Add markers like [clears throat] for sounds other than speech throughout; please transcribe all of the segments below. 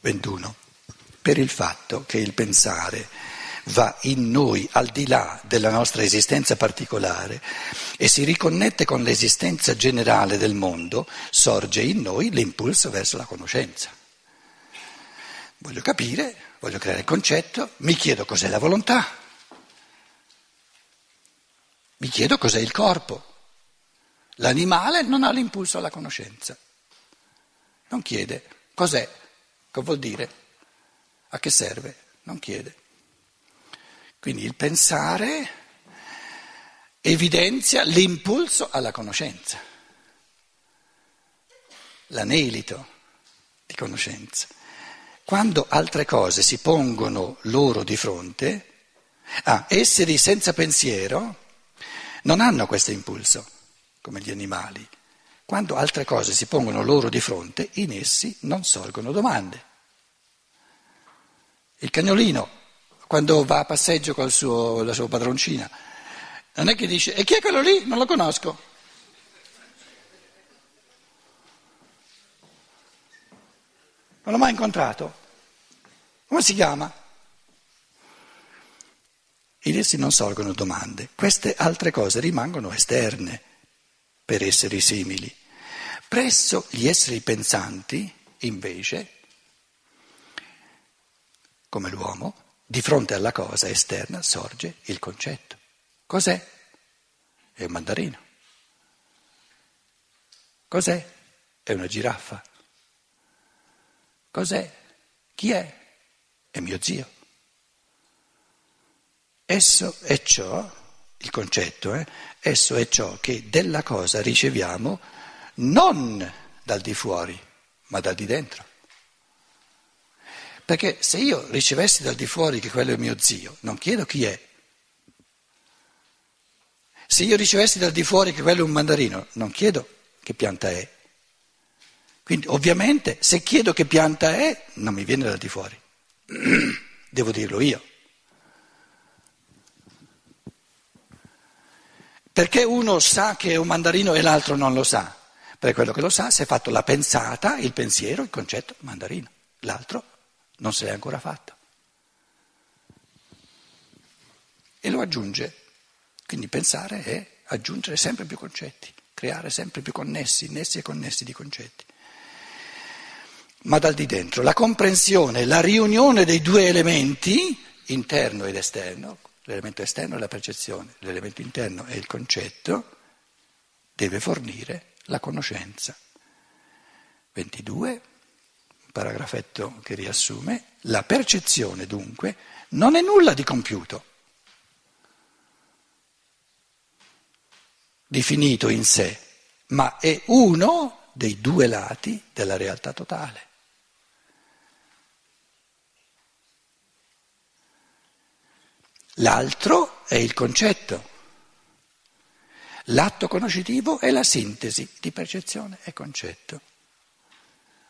21, per il fatto che il pensare va in noi al di là della nostra esistenza particolare e si riconnette con l'esistenza generale del mondo, sorge in noi l'impulso verso la conoscenza. Voglio capire, voglio creare il concetto, mi chiedo cos'è la volontà, mi chiedo cos'è il corpo. L'animale non ha l'impulso alla conoscenza, non chiede cos'è, che vuol dire, a che serve, non chiede. Quindi il pensare evidenzia l'impulso alla conoscenza, l'anelito di conoscenza. Quando altre cose si pongono loro di fronte, ah, esseri senza pensiero non hanno questo impulso, come gli animali. Quando altre cose si pongono loro di fronte, in essi non sorgono domande. Il cagnolino, quando va a passeggio con la sua padroncina, non è che dice, e chi è quello lì? Non lo conosco. Non l'ho mai incontrato. Come si chiama? In essi non sorgono domande, queste altre cose rimangono esterne per esseri simili. Presso gli esseri pensanti, invece, come l'uomo, di fronte alla cosa esterna sorge il concetto. Cos'è? È un mandarino. Cos'è? È una giraffa. Cos'è? Chi è? È mio zio. Esso è ciò, il concetto, eh? esso è ciò che della cosa riceviamo non dal di fuori, ma dal di dentro. Perché se io ricevessi dal di fuori che quello è mio zio, non chiedo chi è. Se io ricevessi dal di fuori che quello è un mandarino, non chiedo che pianta è. Quindi ovviamente se chiedo che pianta è, non mi viene dal di fuori. [clears throat] Devo dirlo io. Perché uno sa che è un mandarino e l'altro non lo sa? Perché quello che lo sa si è fatto la pensata, il pensiero, il concetto mandarino. L'altro non se l'è ancora fatto. E lo aggiunge. Quindi pensare è aggiungere sempre più concetti, creare sempre più connessi, nessi e connessi di concetti. Ma dal di dentro, la comprensione, la riunione dei due elementi, interno ed esterno, l'elemento esterno è la percezione, l'elemento interno è il concetto, deve fornire la conoscenza. 22, paragrafetto che riassume, la percezione dunque non è nulla di compiuto, di finito in sé, ma è uno dei due lati della realtà totale. L'altro è il concetto. L'atto conoscitivo è la sintesi di percezione e concetto.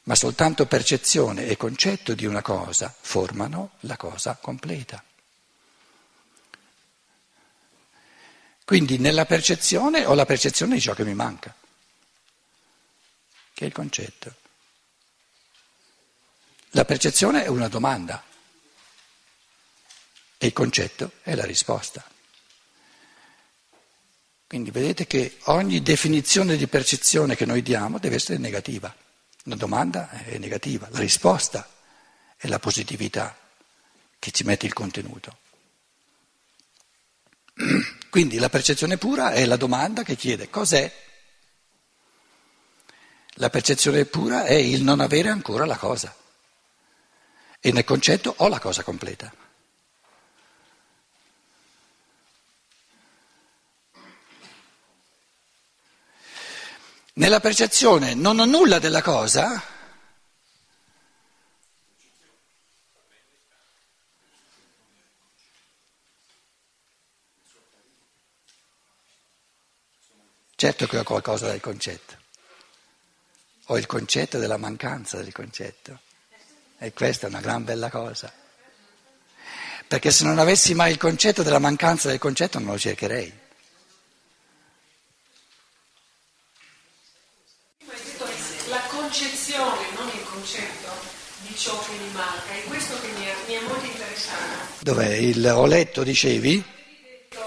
Ma soltanto percezione e concetto di una cosa formano la cosa completa. Quindi nella percezione ho la percezione di ciò che mi manca, che è il concetto. La percezione è una domanda. E il concetto è la risposta. Quindi vedete che ogni definizione di percezione che noi diamo deve essere negativa. La domanda è negativa, la risposta è la positività che ci mette il contenuto. [clears throat] Quindi la percezione pura è la domanda che chiede cos'è. La percezione pura è il non avere ancora la cosa. E nel concetto ho la cosa completa. Nella percezione non ho nulla della cosa, certo che ho qualcosa del concetto, ho il concetto della mancanza del concetto. E questa è una gran bella cosa, perché se non avessi mai il concetto della mancanza del concetto non lo cercherei. Concezione, non il concetto. di ciò che mi manca, è questo che mi è, mi è molto interessato. Dov'è? Il, ho letto, dicevi?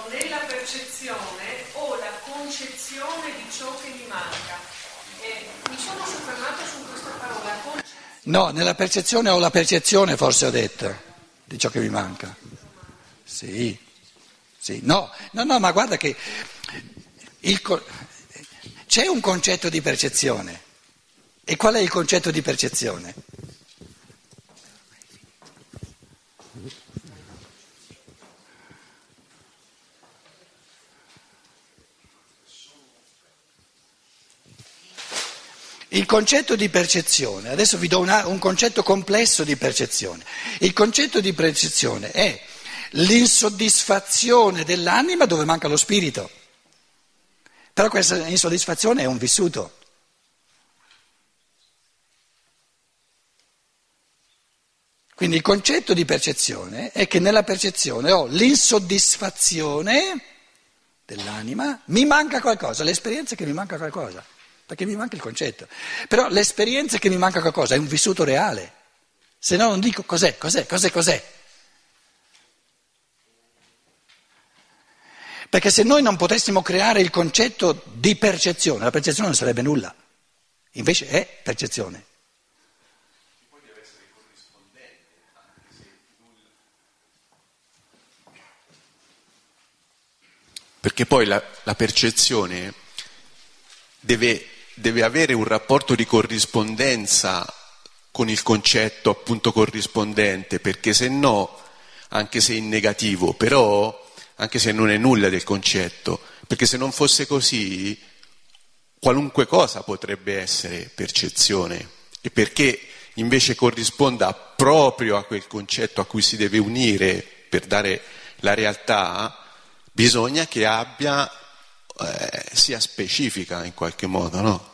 Nella percezione o la concezione di ciò che mi manca. E mi sono soffermata su questa parola. No, nella percezione o la percezione forse ho detto di ciò che mi manca. Sì, sì, no, no, no, ma guarda che il, c'è un concetto di percezione. E qual è il concetto di percezione? Il concetto di percezione, adesso vi do una, un concetto complesso di percezione. Il concetto di percezione è l'insoddisfazione dell'anima dove manca lo spirito. Però questa insoddisfazione è un vissuto. Quindi il concetto di percezione è che nella percezione ho l'insoddisfazione dell'anima, mi manca qualcosa, l'esperienza è che mi manca qualcosa perché mi manca il concetto. Però l'esperienza che mi manca qualcosa è un vissuto reale, se no non dico cos'è, cos'è, cos'è, cos'è. Perché se noi non potessimo creare il concetto di percezione, la percezione non sarebbe nulla, invece è percezione. Perché poi la, la percezione deve deve avere un rapporto di corrispondenza con il concetto appunto corrispondente, perché se no, anche se in negativo, però anche se non è nulla del concetto, perché se non fosse così, qualunque cosa potrebbe essere percezione. E perché invece corrisponda proprio a quel concetto a cui si deve unire per dare la realtà, bisogna che abbia eh, sia specifica in qualche modo, no?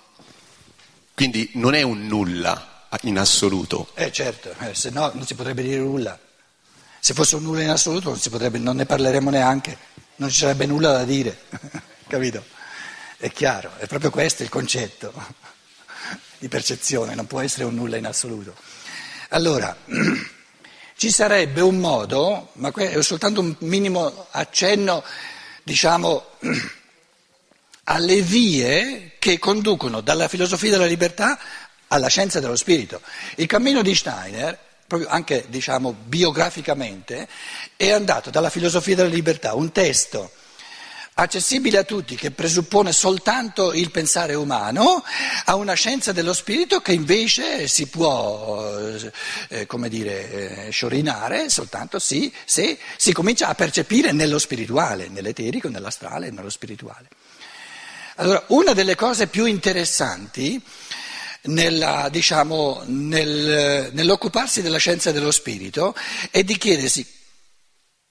Quindi non è un nulla in assoluto. Eh certo, eh, se no non si potrebbe dire nulla. Se fosse un nulla in assoluto non, potrebbe, non ne parleremmo neanche, non ci sarebbe nulla da dire, [laughs] capito? È chiaro, è proprio questo il concetto di percezione, non può essere un nulla in assoluto. Allora, [clears throat] ci sarebbe un modo, ma è soltanto un minimo accenno, diciamo [clears throat] alle vie che conducono dalla filosofia della libertà alla scienza dello spirito. Il cammino di Steiner, proprio anche diciamo biograficamente, è andato dalla filosofia della libertà, un testo accessibile a tutti che presuppone soltanto il pensare umano, a una scienza dello spirito che invece si può, eh, come dire, eh, sciorinare soltanto sì, se si comincia a percepire nello spirituale, nell'eterico, nell'astrale, nello spirituale. Allora, una delle cose più interessanti nella, diciamo, nel, nell'occuparsi della scienza dello spirito è di chiedersi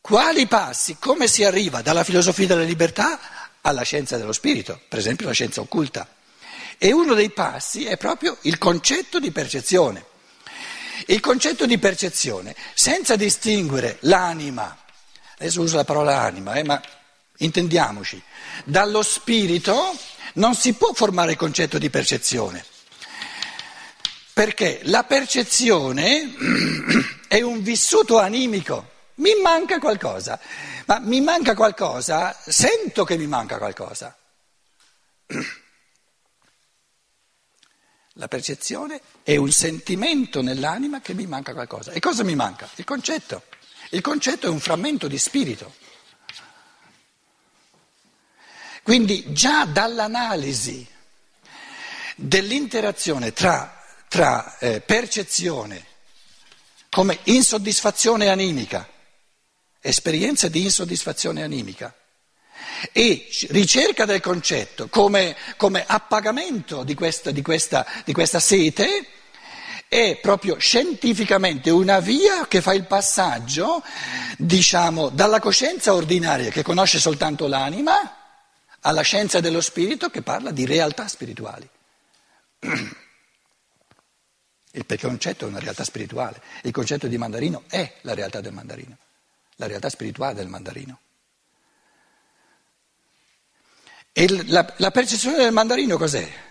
quali passi, come si arriva dalla filosofia della libertà alla scienza dello spirito, per esempio la scienza occulta. E uno dei passi è proprio il concetto di percezione. Il concetto di percezione, senza distinguere l'anima, adesso uso la parola anima, eh, ma intendiamoci, dallo spirito non si può formare il concetto di percezione, perché la percezione [clears throat] è un vissuto animico, mi manca qualcosa, ma mi manca qualcosa, sento che mi manca qualcosa. La percezione è un sentimento nell'anima che mi manca qualcosa. E cosa mi manca? Il concetto. Il concetto è un frammento di spirito. Quindi già dall'analisi dell'interazione tra, tra eh, percezione come insoddisfazione animica, esperienza di insoddisfazione animica, e ricerca del concetto come, come appagamento di questa, di, questa, di questa sete, è proprio scientificamente una via che fa il passaggio, diciamo, dalla coscienza ordinaria che conosce soltanto l'anima alla scienza dello spirito che parla di realtà spirituali. Il concetto è una realtà spirituale, il concetto di mandarino è la realtà del mandarino, la realtà spirituale del mandarino. E la, la percezione del mandarino cos'è?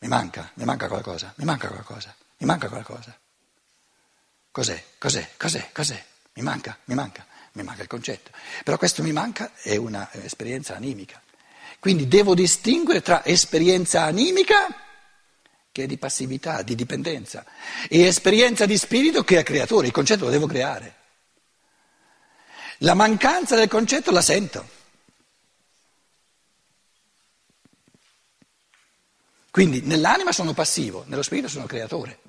Mi manca, mi manca qualcosa, mi manca qualcosa, mi manca qualcosa. Cos'è? Cos'è? Cos'è? Cos'è? Mi manca, mi manca, mi manca il concetto. Però questo mi manca è un'esperienza animica. Quindi devo distinguere tra esperienza animica, che è di passività, di dipendenza, e esperienza di spirito che è creatore. Il concetto lo devo creare. La mancanza del concetto la sento. Quindi nell'anima sono passivo, nello spirito sono creatore.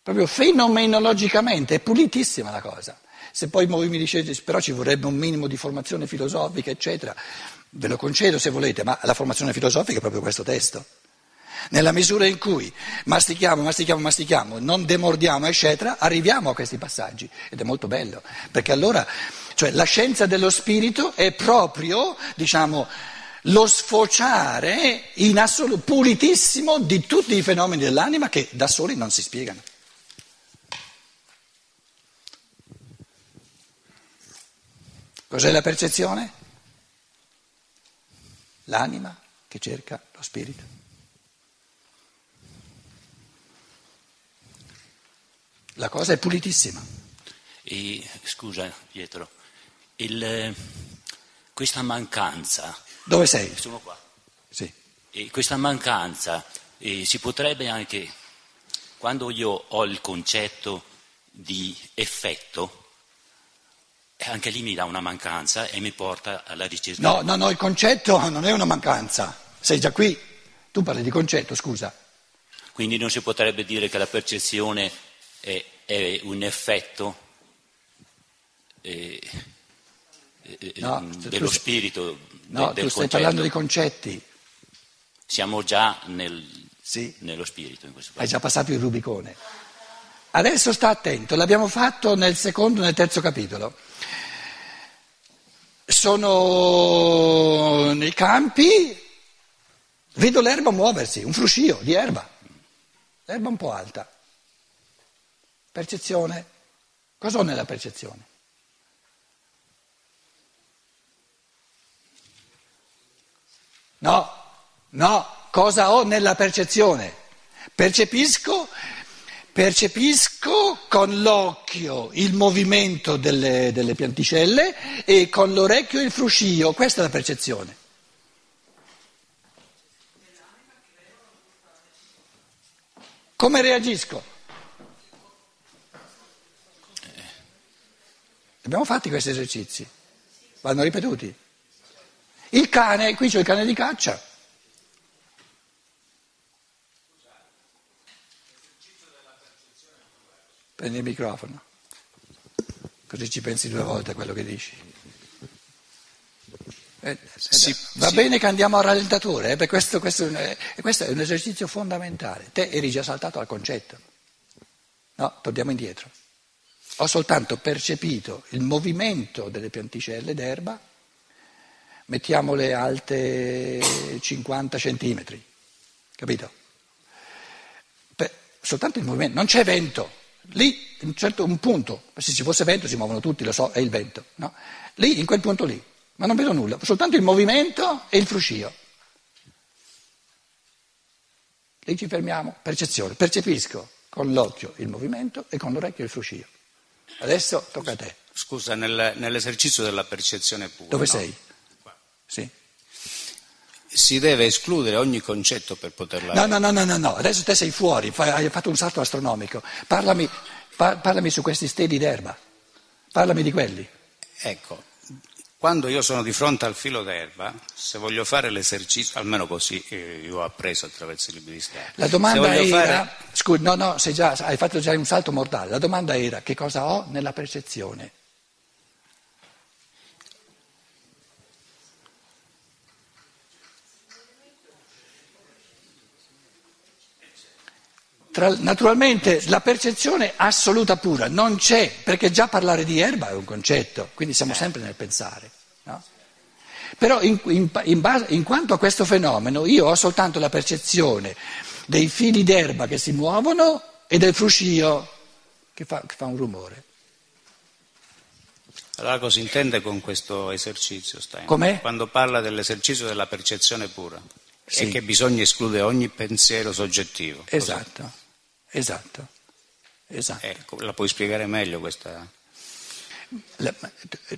Proprio fenomenologicamente è pulitissima la cosa. Se poi voi mi dicete però ci vorrebbe un minimo di formazione filosofica, eccetera, ve lo concedo se volete, ma la formazione filosofica è proprio questo testo. Nella misura in cui mastichiamo, mastichiamo, mastichiamo, non demordiamo, eccetera, arriviamo a questi passaggi ed è molto bello, perché allora, cioè la scienza dello spirito è proprio, diciamo, lo sfociare in assoluto pulitissimo di tutti i fenomeni dell'anima che da soli non si spiegano. Cos'è la percezione? L'anima che cerca lo spirito. La cosa è pulitissima. E, scusa Pietro, il, questa mancanza dove sei? Sono qua. Sì. E questa mancanza eh, si potrebbe anche, quando io ho il concetto di effetto, anche lì mi dà una mancanza e mi porta alla ricerca. No, no, no, il concetto non è una mancanza. Sei già qui. Tu parli di concetto, scusa. Quindi non si potrebbe dire che la percezione è, è un effetto. Eh, no, dello tu, spirito. No, del tu stai parlando di concetti. Siamo già nel, sì. nello spirito in questo caso. Hai già passato il Rubicone. Adesso sta attento, l'abbiamo fatto nel secondo e nel terzo capitolo. Sono nei campi, vedo l'erba muoversi, un fruscio di erba, l'erba un po' alta. Percezione. Cosa ho nella percezione? No, no, cosa ho nella percezione? Percepisco, percepisco con l'occhio il movimento delle, delle pianticelle e con l'orecchio il fruscio, questa è la percezione. Come reagisco? Abbiamo fatto questi esercizi, vanno ripetuti. Il cane, qui c'è il cane di caccia. Prendi il microfono, così ci pensi due volte a quello che dici. Eh, sì, va sì. bene che andiamo a rallentatore, eh, questo, questo, è un, questo, è un esercizio fondamentale. Te eri già saltato al concetto. No, torniamo indietro. Ho soltanto percepito il movimento delle pianticelle d'erba mettiamole alte 50 centimetri, capito? Per, soltanto il movimento, non c'è vento, lì in un certo un punto, se ci fosse vento si muovono tutti, lo so, è il vento, no? Lì, in quel punto lì, ma non vedo nulla, soltanto il movimento e il fruscio. Lì ci fermiamo, percezione, percepisco con l'occhio il movimento e con l'orecchio il fruscio. Adesso tocca a te. Scusa, nel, nell'esercizio della percezione pura. Dove no? sei? Sì. Si deve escludere ogni concetto per poterla... No, no, no, no, no, no. adesso te sei fuori, hai fatto un salto astronomico. Parlami, par- parlami su questi steli d'erba, parlami di quelli. Ecco, quando io sono di fronte al filo d'erba, se voglio fare l'esercizio, almeno così eh, io ho appreso attraverso i libri di Scarpa. La domanda era, fare... scusa, no, no, già, hai fatto già un salto mortale, la domanda era che cosa ho nella percezione. Naturalmente la percezione assoluta pura non c'è, perché già parlare di erba è un concetto, quindi siamo sempre nel pensare. No? Però in, in, in, base, in, quanto a questo fenomeno io ho soltanto la percezione dei fili d'erba che si muovono e del fruscio che fa, che fa un rumore. Allora cosa intende con questo esercizio Stein? Com'è? Quando parla dell'esercizio della percezione pura. Sì. e che bisogna escludere ogni pensiero soggettivo. Cos'è? Esatto, esatto. Ecco, la puoi spiegare meglio questa? La-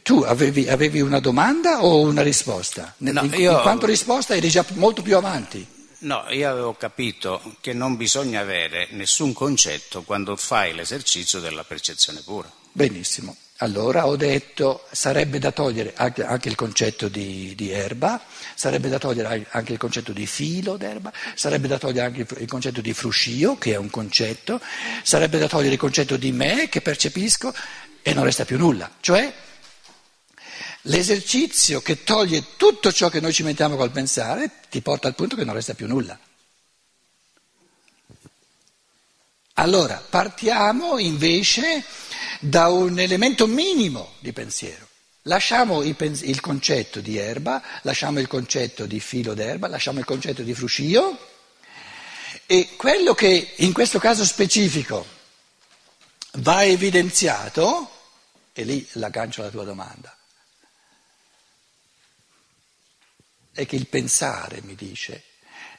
Tu avevi, avevi una domanda o una risposta? No, in, io- in quanto risposta eri già molto più avanti. No, io avevo capito che non bisogna avere nessun concetto quando fai l'esercizio della percezione pura. Benissimo. Allora ho detto sarebbe da togliere anche, il concetto di, di erba, sarebbe da togliere anche il concetto di filo d'erba, sarebbe da togliere anche il concetto di fruscio, che è un concetto, sarebbe da togliere il concetto di me, che percepisco, e non resta più nulla. Cioè l'esercizio che toglie tutto ciò che noi ci mettiamo col pensare ti porta al punto che non resta più nulla. Allora, partiamo invece da un elemento minimo di pensiero. Lasciamo il, pens- il concetto di erba, lasciamo il concetto di filo d'erba, lasciamo il concetto di fruscio e quello che in questo caso specifico va evidenziato, e lì l'aggancio alla tua domanda, è che il pensare, mi dice,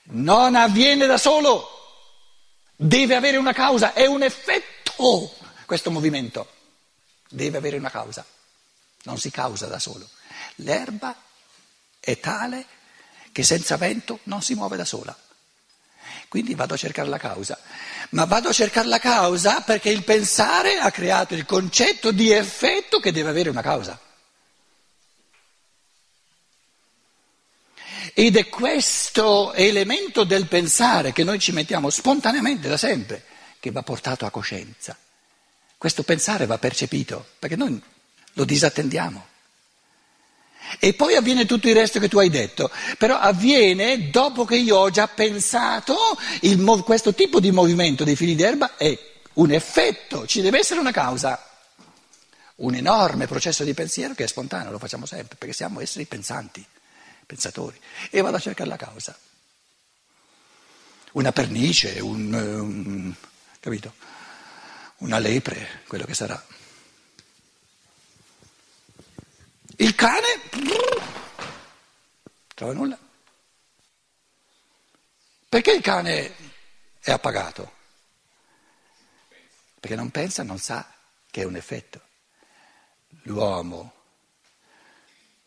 non avviene da solo, deve avere una causa, è un effetto questo movimento, deve avere una causa, non si causa da solo. L'erba è tale che senza vento non si muove da sola. Quindi vado a cercare la causa, ma vado a cercare la causa perché il pensare ha creato il concetto di effetto che deve avere una causa. Ed è questo elemento del pensare che noi ci mettiamo spontaneamente da sempre che va portato a coscienza. Questo pensare va percepito perché noi lo disattendiamo. E poi avviene tutto il resto che tu hai detto, però avviene dopo che io ho già pensato il questo tipo di movimento dei fili d'erba è un effetto, ci deve essere una causa. Un enorme processo di pensiero che è spontaneo, lo facciamo sempre perché siamo esseri pensanti pensatori, e vado a cercare la causa. Una pernice, un, un- capito? Una lepre, quello che sarà. Il cane trova nulla. Perché il cane è appagato? Perché non pensa, non sa che è un effetto. L'uomo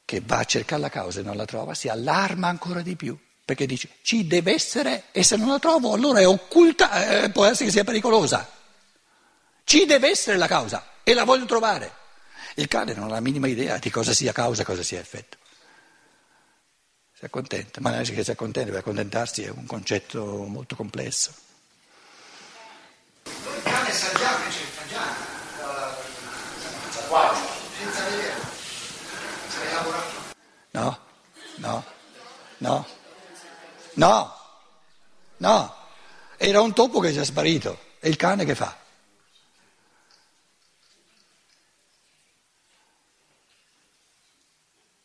che va a cercare la causa e non la trova, si allarma ancora di più, perché dice ci deve essere e se non la trovo allora è occulta, eh, può essere che sia pericolosa. Ci deve essere la causa e la voglio trovare. Il cane non ha la minima idea di cosa sia causa e cosa sia effetto. Si accontenta, ma non è che si accontenta, per accontentarsi è un concetto molto complesso. Il cane sa già che c'è, sa già. Quasi. Senza vedere. Stai lavorando. No, no, no, no, no. Era un topo che è già sparito. E il cane che fa?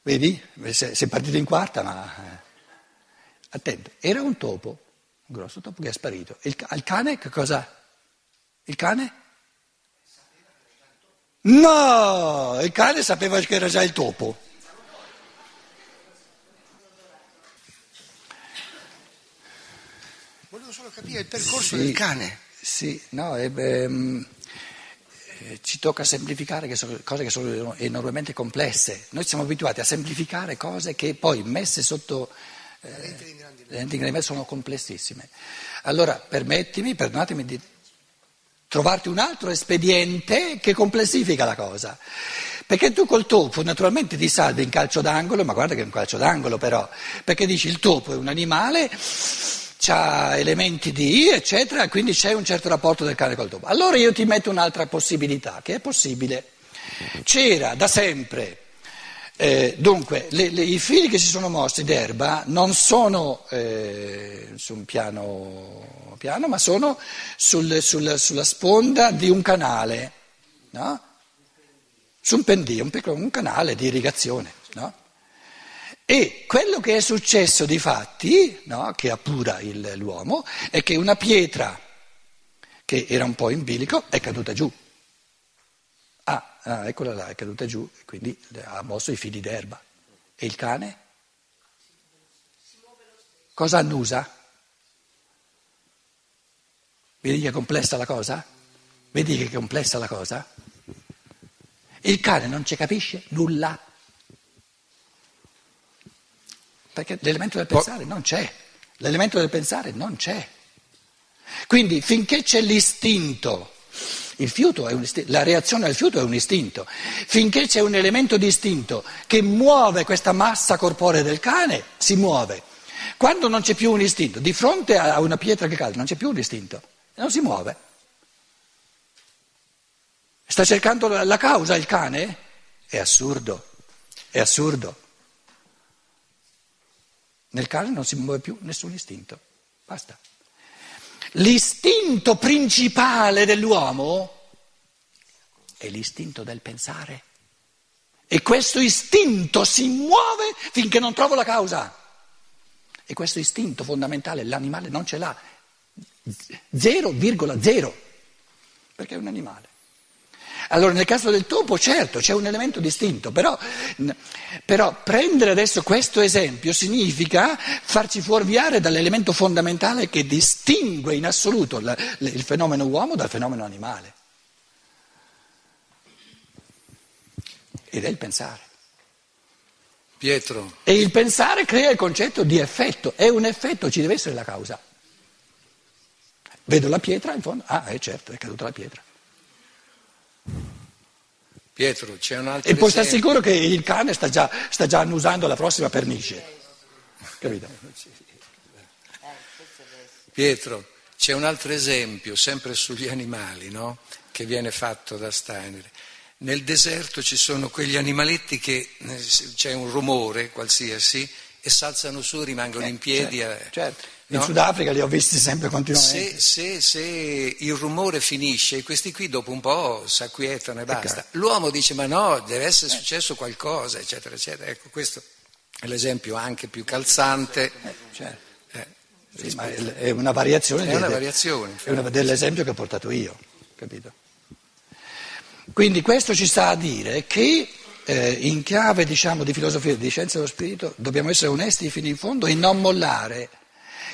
Vedi? Se- Sei partito in quarta, ma... eh, Attento, era un topo, un grosso topo che è sparito. Il, il cane che cosa? Il cane? No, il cane sapeva che era già il topo. Volevo solo capire il percorso Sì, del cane. Sì, no, eh, beh, ci tocca semplificare che sono cose che sono enormemente complesse. Noi siamo abituati a semplificare cose che poi messe sotto eh, le lenti di ingrandimento sono complessissime. Allora, permettimi, perdonatemi di trovarti un altro espediente che complessifica la cosa. Perché tu col topo naturalmente ti salvi in calcio d'angolo, ma guarda che è un calcio d'angolo però, perché dici il topo è un animale, ha elementi di, eccetera, e quindi c'è un certo rapporto del cane col topo. Allora io ti metto un'altra possibilità, che è possibile. C'era da sempre, eh, dunque, le- le- i fili che si sono mossi d'erba non sono eh, su un piano, piano ma sono sul- sul- sulla sponda di un canale, no? Su un pendio, un, un canale di irrigazione, no? E quello che è successo di fatti, no, che appura il- l'uomo, è che una pietra che era un po' in bilico è caduta giù. Ah, ah, eccola là, è caduta giù, e quindi ha mosso i fili d'erba. E il cane? cosa annusa? Vedi che è complessa la cosa? Vedi che è complessa la cosa? Il cane non ci capisce nulla. Perché l'elemento del pensare non c'è. L'elemento del pensare non c'è. Quindi finché c'è l'istinto, il fiuto è un istinto, la reazione al fiuto è un istinto, finché c'è un elemento di istinto che muove questa massa corporea del cane, si muove. Quando non c'è più un istinto, di fronte a una pietra che cade, non c'è più un istinto, non si muove. Sta cercando la causa il cane? È assurdo, è assurdo. Nel cane non si muove più nessun istinto, basta. L'istinto principale dell'uomo è l'istinto del pensare. E questo istinto si muove finché non trovo la causa. E questo istinto fondamentale l'animale non ce l'ha. 0,0. Perché è un animale. Allora nel caso del topo certo c'è un elemento distinto, però, però, prendere adesso questo esempio significa farci fuorviare dall'elemento fondamentale che distingue in assoluto il fenomeno uomo dal fenomeno animale. Ed è il pensare. Pietro. E il pensare crea il concetto di effetto, è un effetto, ci deve essere la causa. Vedo la pietra in fondo, ah, è certo, è caduta la pietra. Pietro, c'è un altro E puoi stare sicuro che il cane sta già, sta già annusando la prossima pernice. Capito? Pietro, c'è un altro esempio, sempre sugli animali, no? che viene fatto da Steiner. Nel deserto ci sono quegli animaletti che eh, c'è un rumore qualsiasi e s'alzano su, rimangono in piedi. Certo, eh, certo. In no? Sudafrica li ho visti sempre continuamente. Se, se- se il rumore finisce, questi qui dopo un po' si acquietano e basta. L'uomo dice: Ma no, deve essere successo qualcosa, eccetera, eccetera. Ecco, questo è l'esempio anche più calzante. Certo. eh, Sì, ma è è una variazione, È una de- variazione, è una- dell'esempio che ho portato io, capito? Quindi questo ci sta a dire che eh, in chiave diciamo, di filosofia, di scienza dello spirito, dobbiamo essere onesti fino in fondo e non mollare.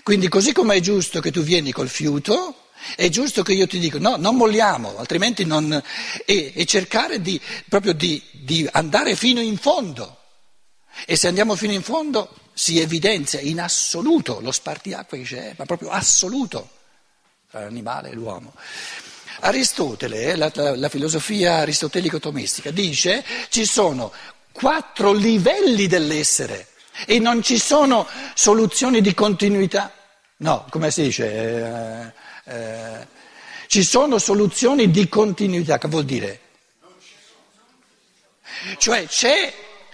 Quindi così come è giusto che tu vieni col fiuto, è giusto che io ti dico no, non molliamo, altrimenti non... e, e cercare di, proprio di, di andare fino in fondo. E se andiamo fino in fondo si evidenzia in assoluto lo spartiacque che c'è, ma proprio assoluto tra l'animale e l'uomo. Aristotele, la, la- filosofia aristotelico-tomistica, dice ci sono quattro livelli dell'essere e non ci sono soluzioni di continuità. No, come si dice? Eh, eh, ci sono soluzioni di continuità, che vuol dire? Cioè c'è,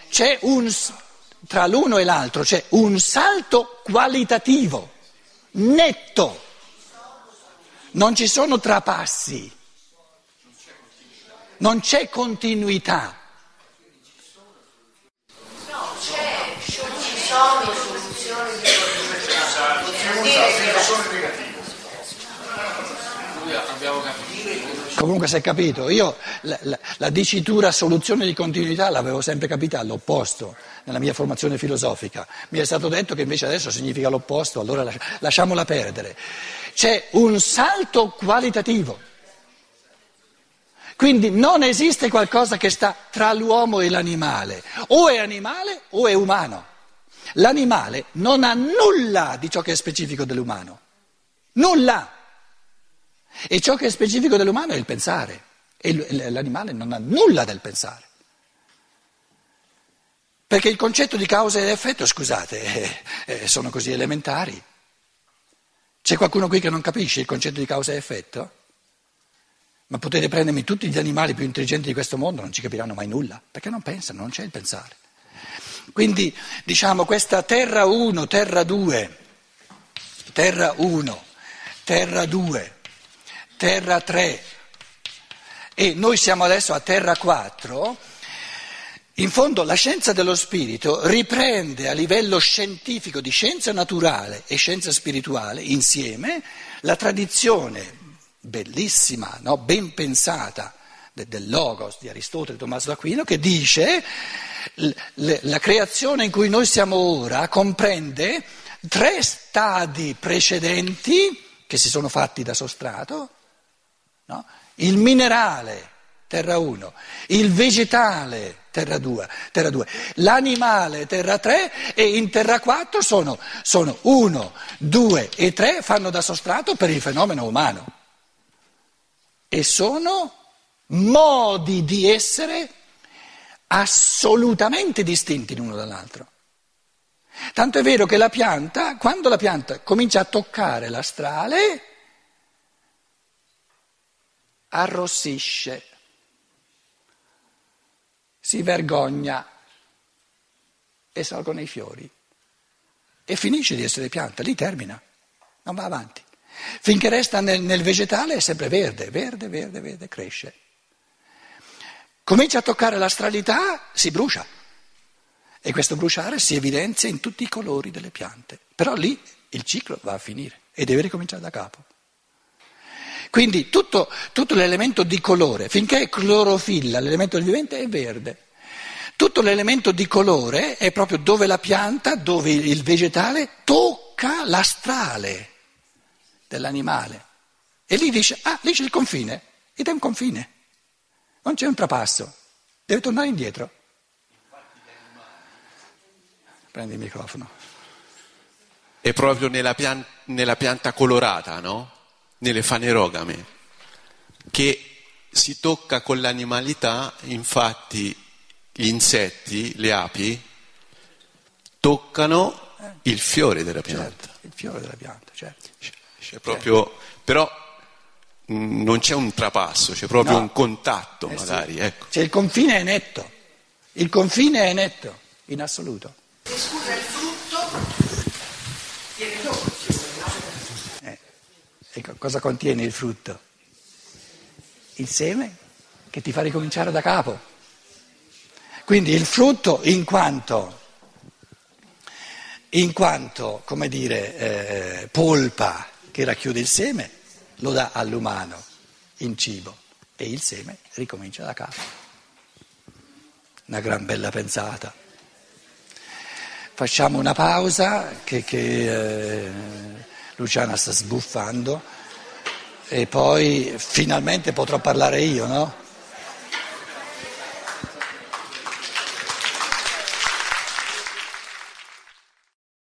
c'è un, tra l'uno e l'altro c'è un salto qualitativo, netto, non ci sono trapassi, non c'è continuità. No, c'è, ci sono soluzioni di Comunque si è capito, io la, la- la dicitura soluzione di continuità l'avevo sempre capita all'opposto nella mia formazione filosofica. Mi è stato detto che invece adesso significa l'opposto, allora lascia- lasciamola perdere. C'è un salto qualitativo. Quindi non esiste qualcosa che sta tra l'uomo e l'animale, o è animale o è umano. L'animale non ha nulla di ciò che è specifico dell'umano, nulla. E ciò che è specifico dell'umano è il pensare, e l'animale non ha nulla del pensare. Perché il concetto di causa ed effetto, scusate, [laughs] eh, sono così elementari. C'è qualcuno qui che non capisce il concetto di causa ed effetto? Ma potete prendermi tutti gli animali più intelligenti di questo mondo, non ci capiranno mai nulla, perché non pensano, non c'è il pensare. Quindi diciamo questa terra 1, terra 2, terra 1, terra 2, terra 3 e noi siamo adesso a terra 4, in fondo la scienza dello spirito riprende a livello scientifico di scienza naturale e scienza spirituale insieme la tradizione bellissima, no? ben pensata de- del Logos di Aristotele e Tommaso d'Aquino che dice l- le- la creazione in cui noi siamo ora comprende tre stadi precedenti che si sono fatti da sostrato, no? il minerale, terra 1, il vegetale, terra 2, terra 2, l'animale, terra 3 e in terra 4 sono 1, 2 e 3 fanno da sostrato per il fenomeno umano e sono modi di essere assolutamente distinti l'uno dall'altro. Tanto è vero che la pianta, quando la pianta comincia a toccare l'astrale, arrossisce, si vergogna e salgono i fiori e finisce di essere pianta, lì termina, non va avanti. Finché resta nel, nel vegetale è sempre verde, verde, verde, verde, cresce. Comincia a toccare l'astralità, si brucia. E questo bruciare si evidenzia in tutti i colori delle piante. Però lì il ciclo va a finire e deve ricominciare da capo. Quindi tutto, tutto l'elemento di colore, finché è clorofilla, l'elemento del vivente è verde. Tutto l'elemento di colore è proprio dove la pianta, dove il vegetale tocca l'astrale dell'animale. E lì dice, ah, lì c'è il confine, ed è un confine. Non c'è un trapasso, deve tornare indietro. Prendi il microfono. È proprio nella, pian- nella pianta colorata, no? Nelle fanerogame, che si tocca con l'animalità, infatti gli insetti, le api, toccano il fiore della pianta. Certo, il fiore della pianta, certo. C'è proprio, però mh, non c'è un trapasso, c'è proprio No. un contatto Eh sì. magari, ecco. Cioè il confine è netto, il confine è netto, in assoluto. E scusa, il frutto viene dopo il fiore, no? Eh, cosa contiene il frutto? Il seme che ti fa ricominciare da capo. Quindi il frutto in quanto, in quanto come dire, eh, polpa che racchiude il seme, lo dà all'umano in cibo e il seme ricomincia da capo. Una gran bella pensata. Facciamo una pausa che, che eh, Luciana sta sbuffando e poi finalmente potrò parlare io, no?